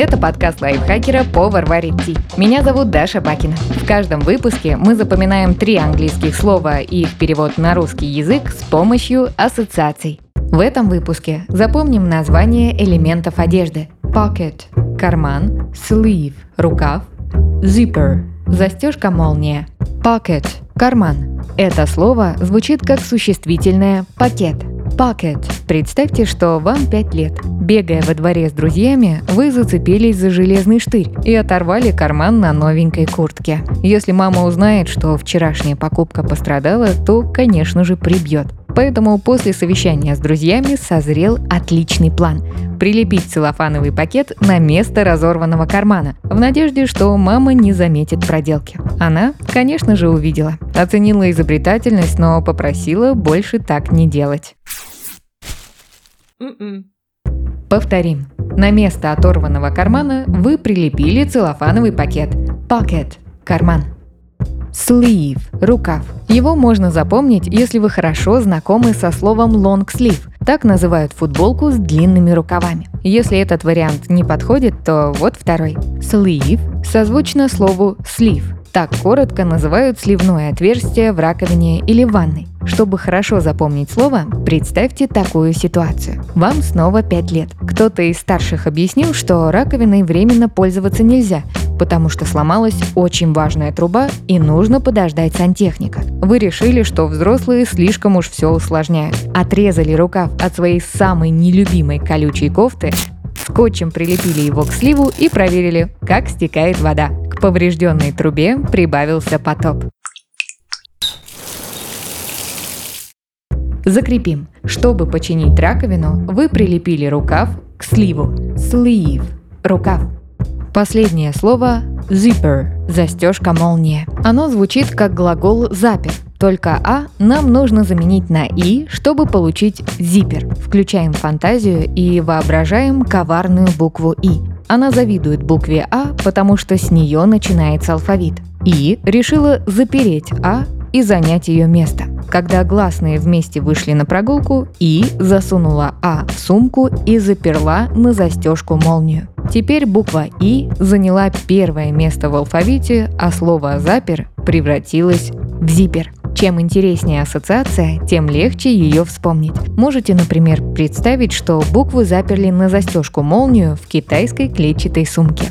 Это подкаст лайфхакера «Повар варит ти». Меня зовут Даша Бакина. В каждом выпуске мы запоминаем три английских слова и их перевод на русский язык с помощью ассоциаций. В этом выпуске запомним название элементов одежды. Pocket – карман, sleeve – рукав, zipper – застежка-молния. Pocket – карман. Это слово звучит как существительное «пакет». Pocket. Представьте, что вам 5 лет. Бегая во дворе с друзьями, вы зацепились за железный штырь и оторвали карман на новенькой куртке. Если мама узнает, что вчерашняя покупка пострадала, то, конечно же, прибьет. Поэтому после совещания с друзьями созрел отличный план – прилепить целлофановый пакет на место разорванного кармана, в надежде, что мама не заметит проделки. Она, конечно же, увидела. Оценила изобретательность, но попросила больше так не делать. М-м. Повторим. На место оторванного кармана вы прилепили целлофановый пакет. Pocket – карман. Sleeve – рукав. Его можно запомнить, если вы хорошо знакомы со словом long sleeve. Так называют футболку с длинными рукавами. Если этот вариант не подходит, то вот второй. Sleeve созвучно слову sleeve. Так коротко называют сливное отверстие в раковине или ванной. Чтобы хорошо запомнить слово, представьте такую ситуацию. Вам снова 5 лет. Кто-то из старших объяснил, что раковиной временно пользоваться нельзя, потому что сломалась очень важная труба и нужно подождать сантехника. Вы решили, что взрослые слишком уж все усложняют. Отрезали рукав от своей самой нелюбимой колючей кофты, скотчем прилепили его к сливу и проверили, как стекает вода. К поврежденной трубе прибавился потоп. Закрепим. Чтобы починить раковину, вы прилепили рукав к сливу. Sleeve – рукав. Последнее слово – zipper – застежка-молния. Оно звучит как глагол «запер», только «а» нам нужно заменить на «и», чтобы получить «зипер». Включаем фантазию и воображаем коварную букву «и». Она завидует букве «а», потому что с нее начинается алфавит. «И» решила запереть «а» и занять ее место. Когда гласные вместе вышли на прогулку, И засунула А в сумку и заперла на застежку молнию. Теперь буква И заняла первое место в алфавите, а слово «запер» превратилось в «зипер». Чем интереснее ассоциация, тем легче ее вспомнить. Можете, например, представить, что буквы заперли на застежку молнию в китайской клетчатой сумке.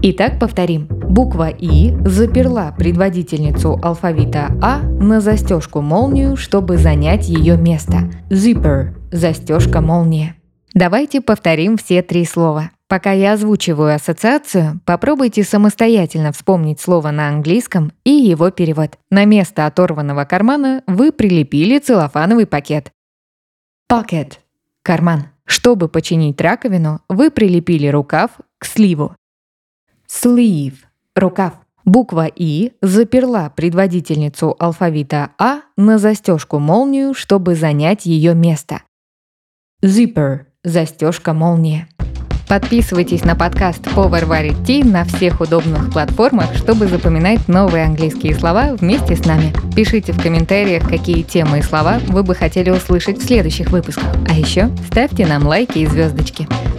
Итак, повторим. Буква И заперла предводительницу алфавита А на застежку молнию, чтобы занять ее место. Zipper – застежка молния. Давайте повторим все три слова. Пока я озвучиваю ассоциацию, попробуйте самостоятельно вспомнить слово на английском и его перевод. На место оторванного кармана вы прилепили целлофановый пакет. Pocket – карман. Чтобы починить раковину, вы прилепили рукав к сливу. Sleeve – рукав. Буква И заперла предводительницу алфавита А на застежку молнию, чтобы занять ее место. Zipper – застежка молния. Подписывайтесь на подкаст «Повар варит ти» на всех удобных платформах, чтобы запоминать новые английские слова вместе с нами. Пишите в комментариях, какие темы и слова вы бы хотели услышать в следующих выпусках. А еще ставьте нам лайки и звездочки.